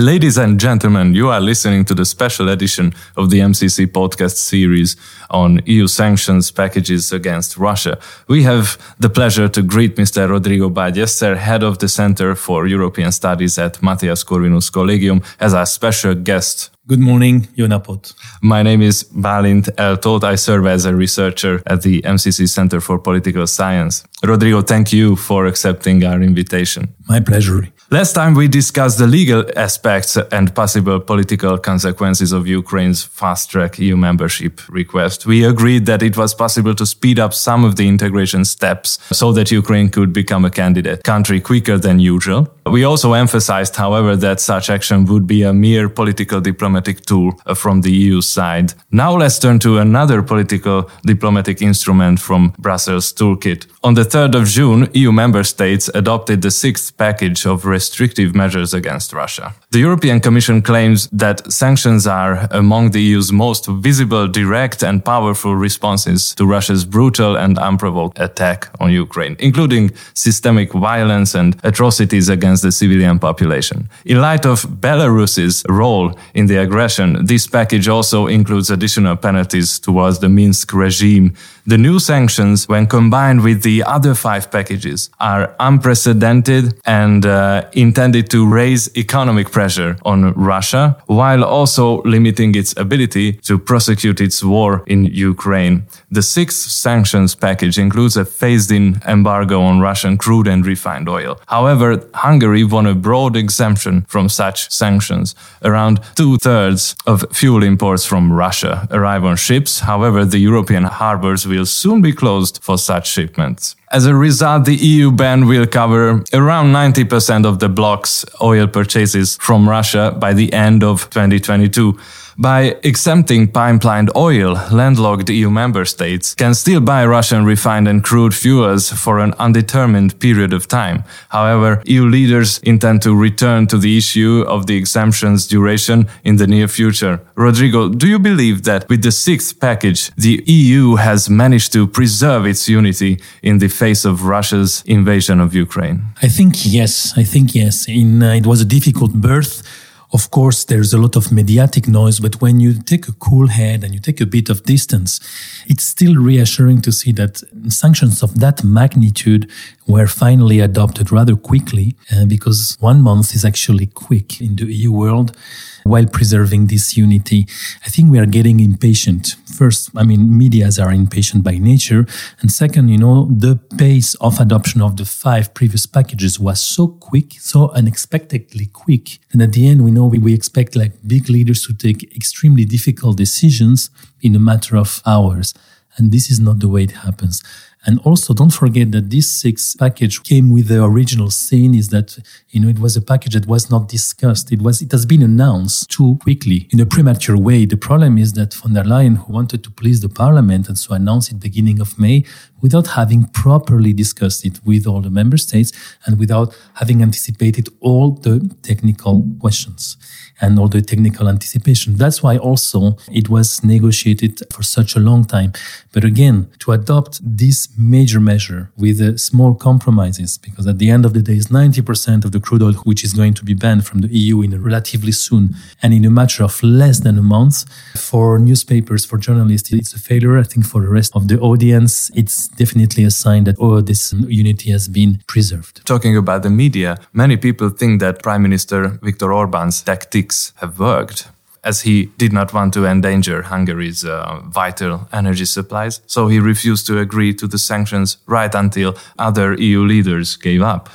Ladies and gentlemen, you are listening to the special edition of the MCC podcast series on EU sanctions packages against Russia. We have the pleasure to greet Mr. Rodrigo Ballester, head of the Center for European Studies at Matthias Corvinus Collegium, as our special guest Good morning, Jonapot. My name is Balint Eltot. I serve as a researcher at the MCC Center for Political Science. Rodrigo, thank you for accepting our invitation. My pleasure. Last time we discussed the legal aspects and possible political consequences of Ukraine's fast track EU membership request. We agreed that it was possible to speed up some of the integration steps so that Ukraine could become a candidate country quicker than usual. We also emphasized, however, that such action would be a mere political diplomatic tool uh, from the EU side. Now let's turn to another political diplomatic instrument from Brussels' toolkit. On the 3rd of June, EU member states adopted the sixth package of restrictive measures against Russia. The European Commission claims that sanctions are among the EU's most visible, direct, and powerful responses to Russia's brutal and unprovoked attack on Ukraine, including systemic violence and atrocities against the civilian population. In light of Belarus's role in the aggression, this package also includes additional penalties towards the Minsk regime. The new sanctions, when combined with the other five packages, are unprecedented and uh, intended to raise economic pressure on Russia while also limiting its ability to prosecute its war in Ukraine. The sixth sanctions package includes a phased in embargo on Russian crude and refined oil. However, Hungary won a broad exemption from such sanctions. Around two thirds of fuel imports from Russia arrive on ships. However, the European harbors will soon be closed for such shipments. As a result, the EU ban will cover around 90% of the bloc's oil purchases from Russia by the end of 2022. By exempting pipelined oil, landlocked EU member states can still buy Russian refined and crude fuels for an undetermined period of time. However, EU leaders intend to return to the issue of the exemption's duration in the near future. Rodrigo, do you believe that with the sixth package, the EU has managed to preserve its unity in the face of Russia's invasion of Ukraine? I think yes. I think yes. In, uh, it was a difficult birth of course, there's a lot of mediatic noise, but when you take a cool head and you take a bit of distance, it's still reassuring to see that sanctions of that magnitude were finally adopted rather quickly, uh, because one month is actually quick in the EU world while preserving this unity. I think we are getting impatient. First, I mean, medias are impatient by nature. And second, you know, the pace of adoption of the five previous packages was so quick, so unexpectedly quick. And at the end, we know we, we expect like big leaders to take extremely difficult decisions in a matter of hours. And this is not the way it happens. And also don't forget that this six package came with the original saying is that, you know, it was a package that was not discussed. It was, it has been announced too quickly in a premature way. The problem is that von der Leyen, who wanted to please the parliament and so announced it beginning of May without having properly discussed it with all the member states and without having anticipated all the technical questions and all the technical anticipation. That's why also it was negotiated for such a long time. But again, to adopt this major measure with uh, small compromises, because at the end of the day, it's 90% of the crude oil which is going to be banned from the EU in relatively soon and in a matter of less than a month. For newspapers, for journalists, it's a failure. I think for the rest of the audience, it's definitely a sign that oh, this unity has been preserved. Talking about the media, many people think that Prime Minister Viktor Orban's tactic have worked as he did not want to endanger Hungary's uh, vital energy supplies, so he refused to agree to the sanctions right until other EU leaders gave up.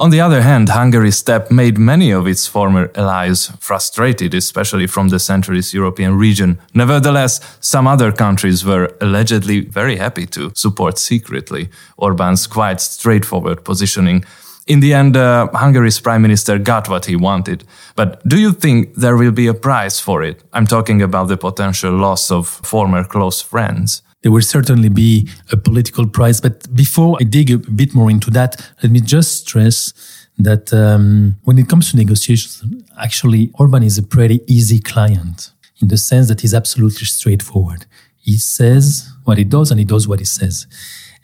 On the other hand, Hungary's step made many of its former allies frustrated, especially from the Central East European region. Nevertheless, some other countries were allegedly very happy to support secretly Orban's quite straightforward positioning In the end, uh, Hungary's prime minister got what he wanted. But do you think there will be a price for it? I'm talking about the potential loss of former close friends. There will certainly be a political price. But before I dig a bit more into that, let me just stress that um, when it comes to negotiations, actually, Orban is a pretty easy client in the sense that he's absolutely straightforward. He says what he does and he does what he says.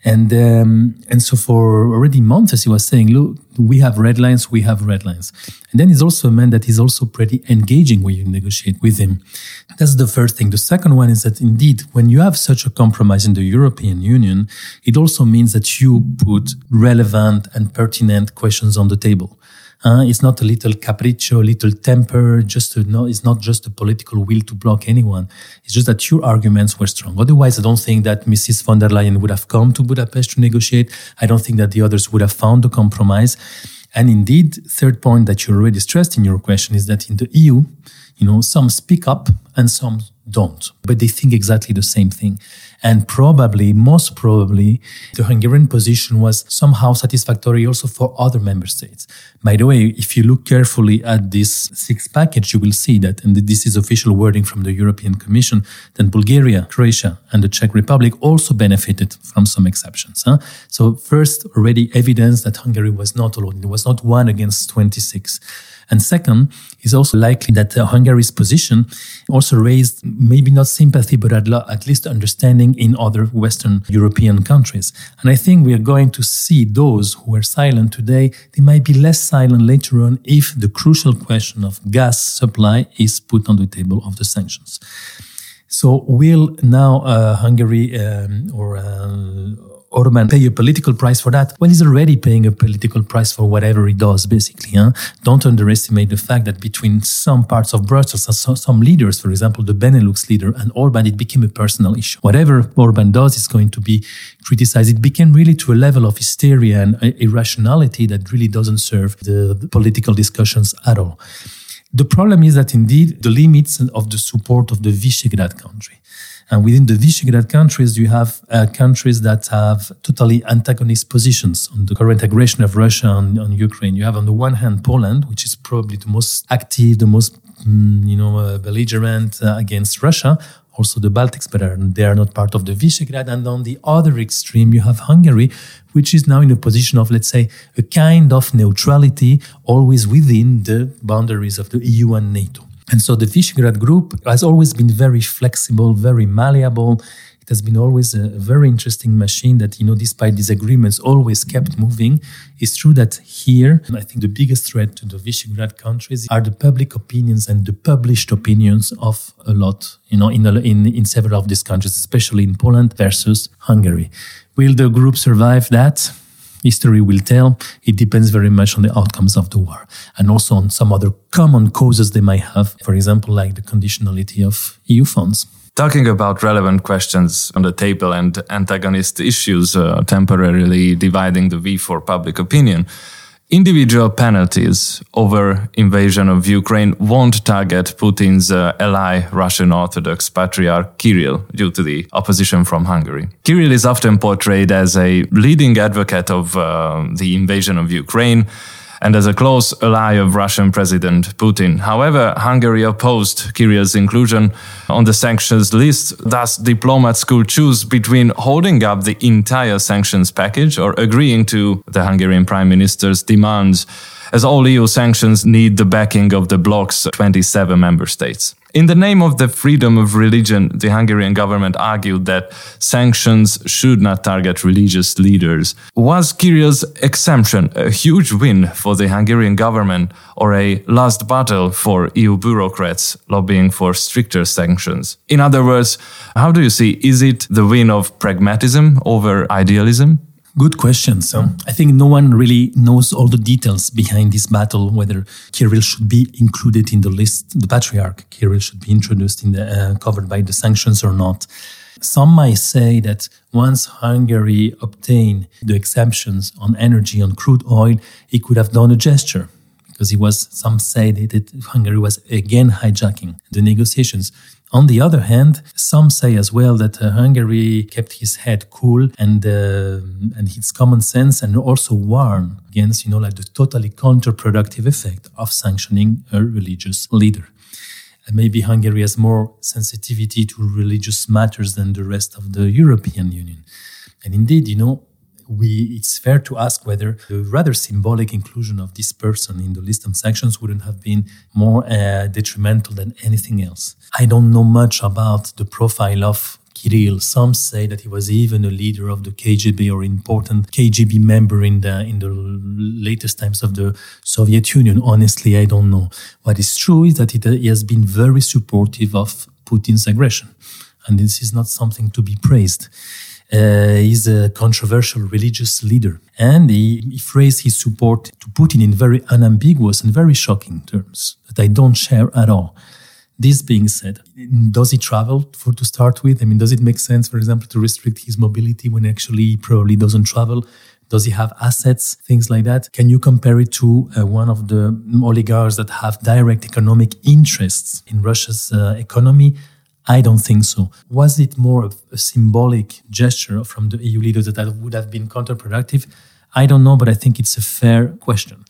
And um, and so for already months, he was saying, look, we have red lines, we have red lines. And then he's also a man that is also pretty engaging when you negotiate with him. That's the first thing. The second one is that indeed, when you have such a compromise in the European Union, it also means that you put relevant and pertinent questions on the table. Uh, it's not a little capriccio, a little temper. Just a, no, it's not just a political will to block anyone. It's just that your arguments were strong. Otherwise, I don't think that Mrs. von der Leyen would have come to Budapest to negotiate. I don't think that the others would have found a compromise. And indeed, third point that you already stressed in your question is that in the EU, you know, some speak up and some don't, but they think exactly the same thing. And probably, most probably, the Hungarian position was somehow satisfactory also for other member states. By the way, if you look carefully at this six package, you will see that, and this is official wording from the European Commission, that Bulgaria, Croatia, and the Czech Republic also benefited from some exceptions. Huh? So first, already evidence that Hungary was not alone. It was not one against 26. And second, it's also likely that uh, Hungary's position also raised maybe not sympathy, but at, at least understanding in other Western European countries. And I think we are going to see those who are silent today, they might be less silent later on if the crucial question of gas supply is put on the table of the sanctions. So will now uh, Hungary um, or uh, Orban pay a political price for that? Well, he's already paying a political price for whatever he does, basically. Huh? Don't underestimate the fact that between some parts of Brussels, some leaders, for example, the Benelux leader and Orban, it became a personal issue. Whatever Orban does is going to be criticized. It became really to a level of hysteria and irrationality that really doesn't serve the, the political discussions at all. The problem is that indeed the limits of the support of the Visegrad country. And within the Visegrad countries, you have uh, countries that have totally antagonist positions on the current aggression of Russia on, on, Ukraine. You have, on the one hand, Poland, which is probably the most active, the most mm, you know uh, belligerent uh, against Russia. Also, the Baltics, but are, they are not part of the Visegrad. And on the other extreme, you have Hungary, which is now in a position of, let's say, a kind of neutrality, always within the boundaries of the EU and NATO. And so the Visegrad group has always been very flexible, very malleable. It has been always a, very interesting machine that, you know, despite disagreements, always kept moving. It's true that here, I think the biggest threat to the Visegrad countries are the public opinions and the published opinions of a lot, you know, in, in, in several of these countries, especially in Poland versus Hungary. Will the group survive that? History will tell. It depends very much on the outcomes of the war and also on some other common causes they might have, for example, like the conditionality of EU funds. Talking about relevant questions on the table and antagonist issues uh, temporarily dividing the V4 public opinion, Individual penalties over invasion of Ukraine won't target Putin's uh, ally, Russian Orthodox Patriarch Kirill, due to the opposition from Hungary. Kirill is often portrayed as a leading advocate of uh, the invasion of Ukraine and as a close ally of Russian President Putin. However, Hungary opposed Kirill's inclusion on the sanctions list. Thus, diplomats could choose between holding up the entire sanctions package or agreeing to the Hungarian prime minister's demands as all EU sanctions need the backing of the bloc's 27 member states. In the name of the freedom of religion, the Hungarian government argued that sanctions should not target religious leaders. Was Kirill's exemption a huge win for the Hungarian government or a last battle for EU bureaucrats lobbying for stricter sanctions? In other words, how do you see is it the win of pragmatism over idealism? Good question. So I think no one really knows all the details behind this battle, whether Kirill should be included in the list, the patriarch Kirill should be introduced in the, uh, covered by the sanctions or not. Some might say that once Hungary obtained the exemptions on energy, on crude oil, it could have done a gesture because he was, some say that Hungary was again hijacking the negotiations. On the other hand, some say as well that uh, Hungary kept his head cool and uh, and his common sense, and also warn against, you know, like the totally counterproductive effect of sanctioning a religious leader. And maybe Hungary has more sensitivity to religious matters than the rest of the European Union. And indeed, you know, we it's fair to ask whether the rather symbolic inclusion of this person in the list of sanctions wouldn't have been more uh, detrimental than anything else. I don't know much about the profile of Kirill. Some say that he was even a leader of the KGB or important KGB member in the in the latest times of the Soviet Union. Honestly, I don't know. What is true is that he has been very supportive of Putin's aggression, and this is not something to be praised. Uh, he's a controversial religious leader, and he, he phrased his support to Putin in very unambiguous and very shocking terms that I don't share at all. This being said, does he travel for to start with? I mean, does it make sense, for example, to restrict his mobility when actually he probably doesn't travel? Does he have assets? Things like that. Can you compare it to uh, one of the oligarchs that have direct economic interests in Russia's uh, economy? I don't think so. Was it more of a symbolic gesture from the EU leaders that would have been counterproductive? I don't know, but I think it's a fair question.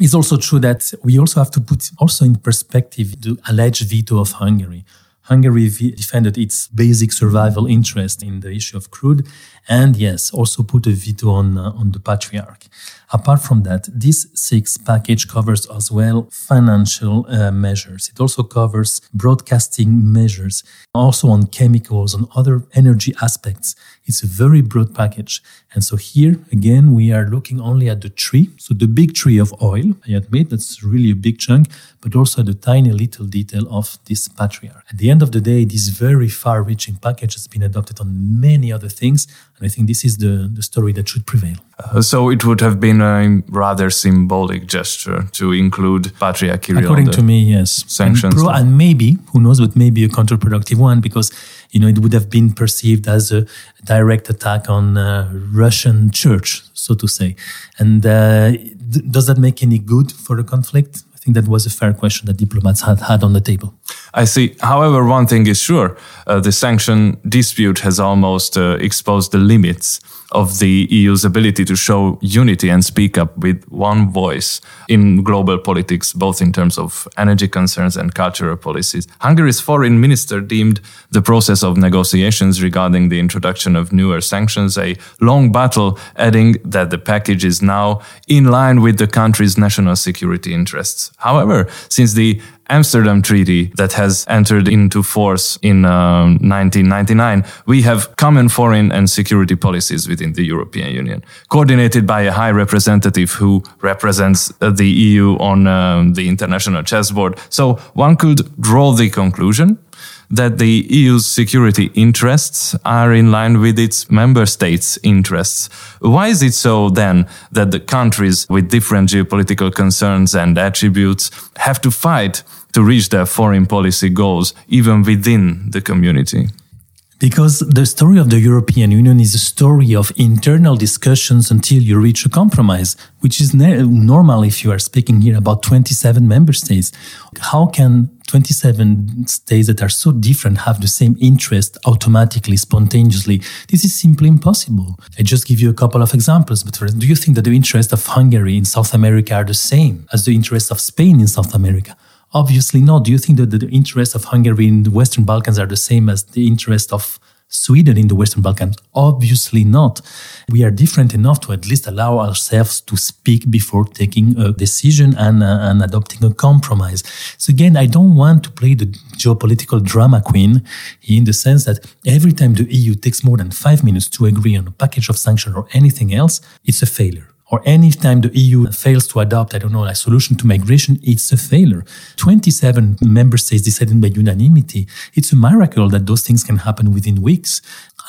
It's also true that we also have to put also in perspective the alleged veto of Hungary. Hungary defended its basic survival interest in the issue of crude, and yes, also put a veto on uh, on the patriarch. Apart from that, this six package covers as well financial uh, measures. It also covers broadcasting measures, also on chemicals, on other energy aspects. It's a very broad package. And so here again, we are looking only at the tree. So the big tree of oil, I admit that's really a big chunk, but also the tiny little detail of this patriarch. At the end of the day, this very far reaching package has been adopted on many other things. And I think this is the, the story that should prevail. Uh, so it would have been a rather symbolic gesture to include Patriarch Kirill. According to me, yes. Sanctions. And, pro- and, maybe, who knows, but maybe a counterproductive one because, you know, it would have been perceived as a direct attack on uh, Russian church, so to say. And uh, th- does that make any good for the conflict? I think that was a fair question that diplomats had had on the table. I see. However, one thing is sure uh, the sanction dispute has almost uh, exposed the limits of the EU's ability to show unity and speak up with one voice in global politics, both in terms of energy concerns and cultural policies. Hungary's foreign minister deemed the process of negotiations regarding the introduction of newer sanctions a long battle, adding that the package is now in line with the country's national security interests. However, since the Amsterdam Treaty that has entered into force in uh, 1999, we have common foreign and security policies within the European Union, coordinated by a high representative who represents uh, the EU on um, the international chessboard. So one could draw the conclusion that the EU's security interests are in line with its member states' interests. Why is it so then that the countries with different geopolitical concerns and attributes have to fight to reach their foreign policy goals, even within the community? Because the story of the European Union is a story of internal discussions until you reach a compromise, which is normal if you are speaking here about 27 member states. How can 27 states that are so different have the same interest automatically, spontaneously? This is simply impossible. I just give you a couple of examples. But do you think that the interests of Hungary in South America are the same as the interests of Spain in South America? Obviously not. Do you think that the interests of Hungary in the Western Balkans are the same as the interest of Sweden in the Western Balkans? Obviously not. We are different enough to at least allow ourselves to speak before taking a decision and, uh, and adopting a compromise. So again, I don't want to play the geopolitical drama queen in the sense that every time the EU takes more than five minutes to agree on a package of sanctions or anything else, it's a failure or any time the EU fails to adopt, I don't know, a solution to migration, it's a failure. 27 member states decided by unanimity. It's a miracle that those things can happen within weeks.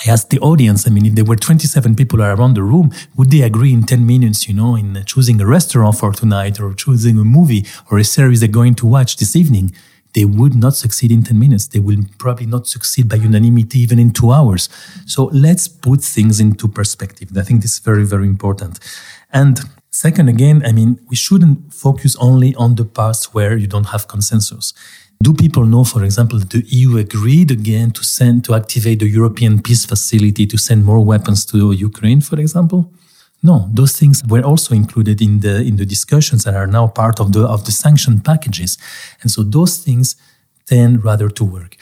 I asked the audience, I mean, if there were 27 people around the room, would they agree in 10 minutes, you know, in choosing a restaurant for tonight or choosing a movie or a series they're going to watch this evening? they would not succeed in 10 minutes. They will probably not succeed by unanimity even in two hours. So let's put things into perspective. I think this is very, very important. And Second, again, I mean, we shouldn't focus only on the past where you don't have consensus. Do people know, for example, that the EU agreed again to send, to activate the European Peace Facility to send more weapons to Ukraine, for example? No, those things were also included in the in the discussions and are now part of the of the sanction packages, and so those things tend rather to work.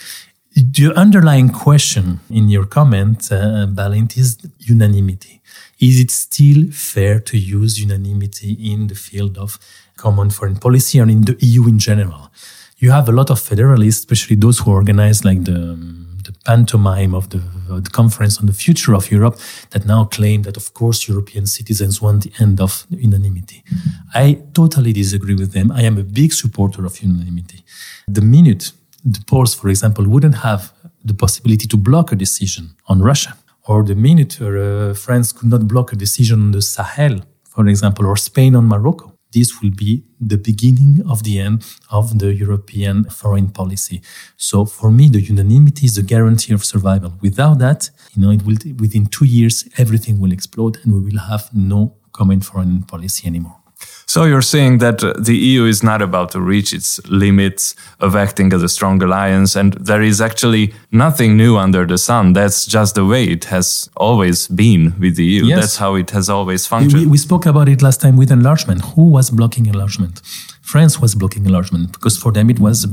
The underlying question in your comment, uh, Balint, is unanimity. Is it still fair to use unanimity in the field of common foreign policy and in the EU in general? You have a lot of federalists, especially those who organize like the, the pantomime of the, the conference on the future of Europe, that now claim that, of course, European citizens want the end of unanimity. Mm-hmm. I totally disagree with them. I am a big supporter of unanimity. The minute the Poles, for example, wouldn't have the possibility to block a decision on Russia, or the minute uh, France could not block a decision on the Sahel, for example, or Spain on Morocco. This will be the beginning of the end of the European foreign policy. So for me, the unanimity is the guarantee of survival. Without that, you know, it will within two years everything will explode, and we will have no common foreign policy anymore. So you're saying that uh, the EU is not about to reach its limits of acting as a strong alliance, and there is actually nothing new under the sun. That's just the way it has always been with the EU. Yes. That's how it has always functioned. We, we spoke about it last time with enlargement. Who was blocking enlargement? France was blocking enlargement because for them it was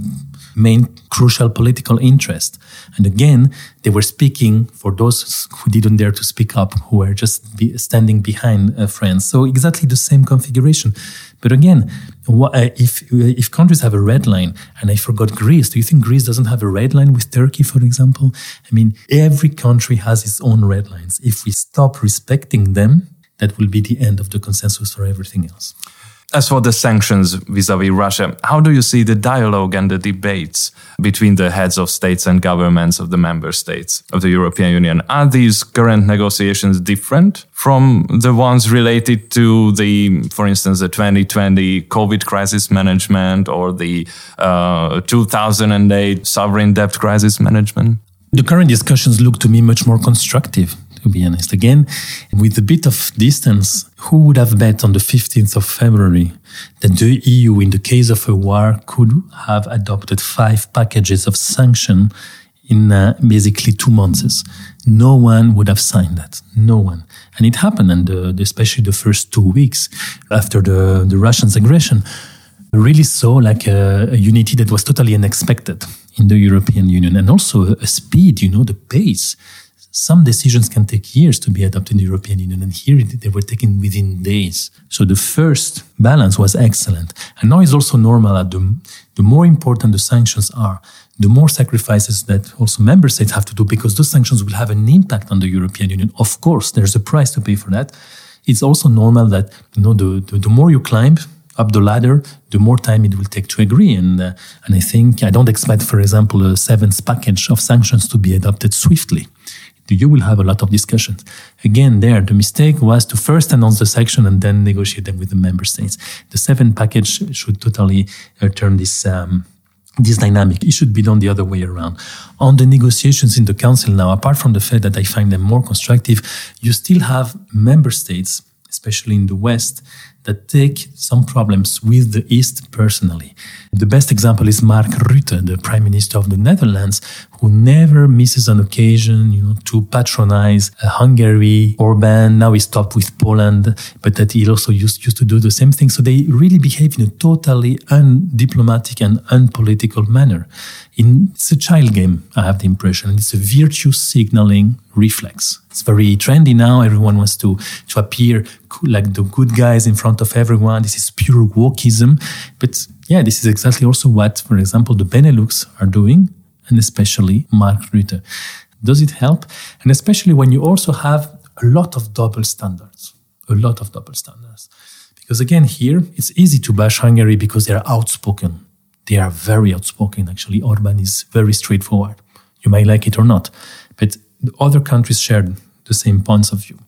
main crucial political interest. And again, they were speaking for those who didn't dare to speak up, who were just be standing behind uh, France. So exactly the same configuration. But again, uh, if if countries have a red line, and I forgot Greece, do you think Greece doesn't have a red line with Turkey, for example? I mean, every country has its own red lines. If we stop respecting them, that will be the end of the consensus for everything else. As for the sanctions vis-a-vis Russia, how do you see the dialogue and the debates between the heads of states and governments of the member states of the European Union? Are these current negotiations different from the ones related to the, for instance, the 2020 COVID crisis management or the uh, 2008 sovereign debt crisis management? The current discussions look to me much more constructive to be honest. Again, with a bit of distance, who would have bet on the 15th of February that the EU, in the case of a war, could have adopted five packages of sanction in uh, basically two months? No one would have signed that. No one. And it happened, and uh, especially the first two weeks after the, the Russians' aggression really saw like a, a, unity that was totally unexpected in the European Union and also a speed, you know, the pace some decisions can take years to be adopted in the European Union, and here they were taken within days. So the first balance was excellent. And now it's also normal that the, the more important the sanctions are, the more sacrifices that also member states have to do because those sanctions will have an impact on the European Union. Of course, there's a price to pay for that. It's also normal that you know the, the, the more you climb up the ladder, the more time it will take to agree. And uh, and I think I don't expect, for example, a seventh package of sanctions to be adopted swiftly you will have a lot of discussions. Again, there, the mistake was to first announce the section and then negotiate them with the member states. The seven package should totally uh, turn this, um, this dynamic. It should be done the other way around. On the negotiations in the council now, apart from the fact that I find them more constructive, you still have member states, especially in the West, that take some problems with the East personally. The best example is Mark Rutte, the Prime Minister of the Netherlands, who never misses an occasion, you know, to patronize uh, Hungary, Orban. Now he stopped with Poland, but that he also used, used to do the same thing. So they really behave in a totally undiplomatic and unpolitical manner. In, it's a child game, I have the impression. It's a virtue signaling reflex. It's very trendy now. Everyone wants to, to appear like the good guys in front of everyone. This is pure wokeism. But yeah, this is exactly also what, for example, the Benelux are doing, and especially Mark Rutte. Does it help? And especially when you also have a lot of double standards, a lot of double standards. Because again, here it's easy to bash Hungary because they are outspoken. They are very outspoken, actually. Orban is very straightforward. You may like it or not. But other countries share the same points of view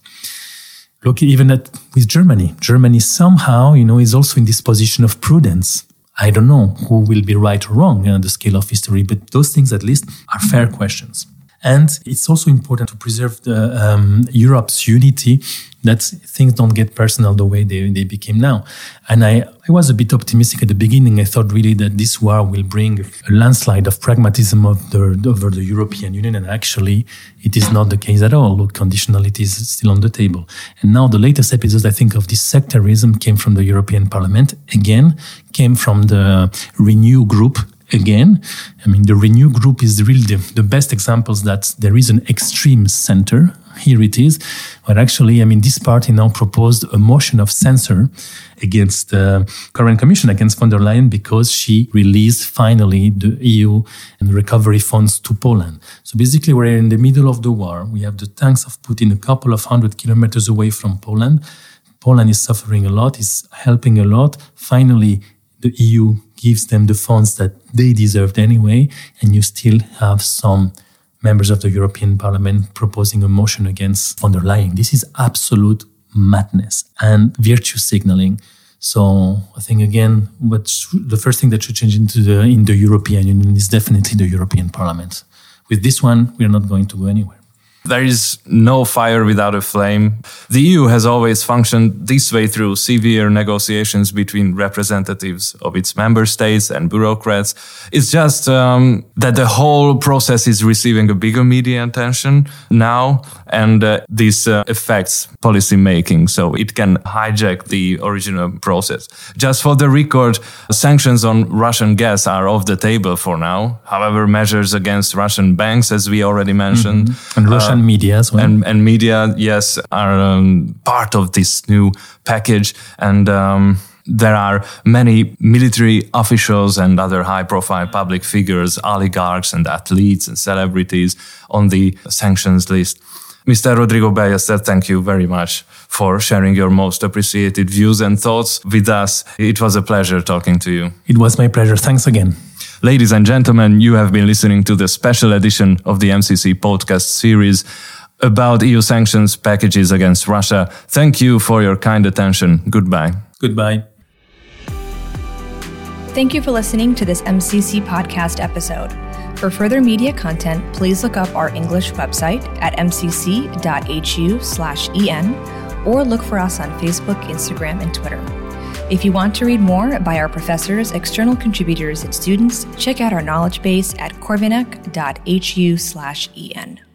look even at with Germany. Germany somehow, you know, is also in this position of prudence. I don't know who will be right or wrong on the scale of history, but those things at least are fair questions. And it's also important to preserve the, um, Europe's unity that things don't get personal the way they, they became now. And I, I was a bit optimistic at the beginning. I thought really that this war will bring a landslide of pragmatism of the, over the European Union. And actually, it is not the case at all. Look, conditionality is still on the table. And now the latest episodes, I think, of this sectarism came from the European Parliament, again, came from the Renew group again. I mean, the Renew group is really the, the best examples that there is an extreme center. Here it is. But actually, I mean, this party now proposed a motion of censure against the current commission, against von der Leyen, because she released finally the EU and recovery funds to Poland. So basically, we're in the middle of the war. We have the tanks of Putin a couple of hundred kilometers away from Poland. Poland is suffering a lot, is helping a lot. Finally, the EU gives them the funds that they deserved anyway, and you still have some members of the European Parliament proposing a motion against von der Leyen. This is absolute madness and virtue signaling. So I think again, what the first thing that should change into the in the European Union is definitely the European Parliament. With this one, we are not going to go anywhere. There is no fire without a flame. The EU has always functioned this way through severe negotiations between representatives of its member states and bureaucrats. It's just um, that the whole process is receiving a bigger media attention now, and uh, this uh, affects policy making, so it can hijack the original process. Just for the record, sanctions on Russian gas are off the table for now. However, measures against Russian banks, as we already mentioned, mm-hmm. and Russian and media as well. And, and media, yes, are um, part of this new package. And um, there are many military officials and other high profile public figures, oligarchs and athletes and celebrities on the sanctions list. Mr. Rodrigo Ballester, thank you very much for sharing your most appreciated views and thoughts with us. It was a pleasure talking to you. It was my pleasure. Thanks again. Ladies and gentlemen, you have been listening to the special edition of the MCC podcast series about EU sanctions packages against Russia. Thank you for your kind attention. Goodbye. Goodbye. Thank you for listening to this MCC podcast episode. For further media content, please look up our English website at mcc.hu/en or look for us on Facebook, Instagram, and Twitter. If you want to read more by our professors, external contributors, and students, check out our knowledge base at corvinak.hu/en.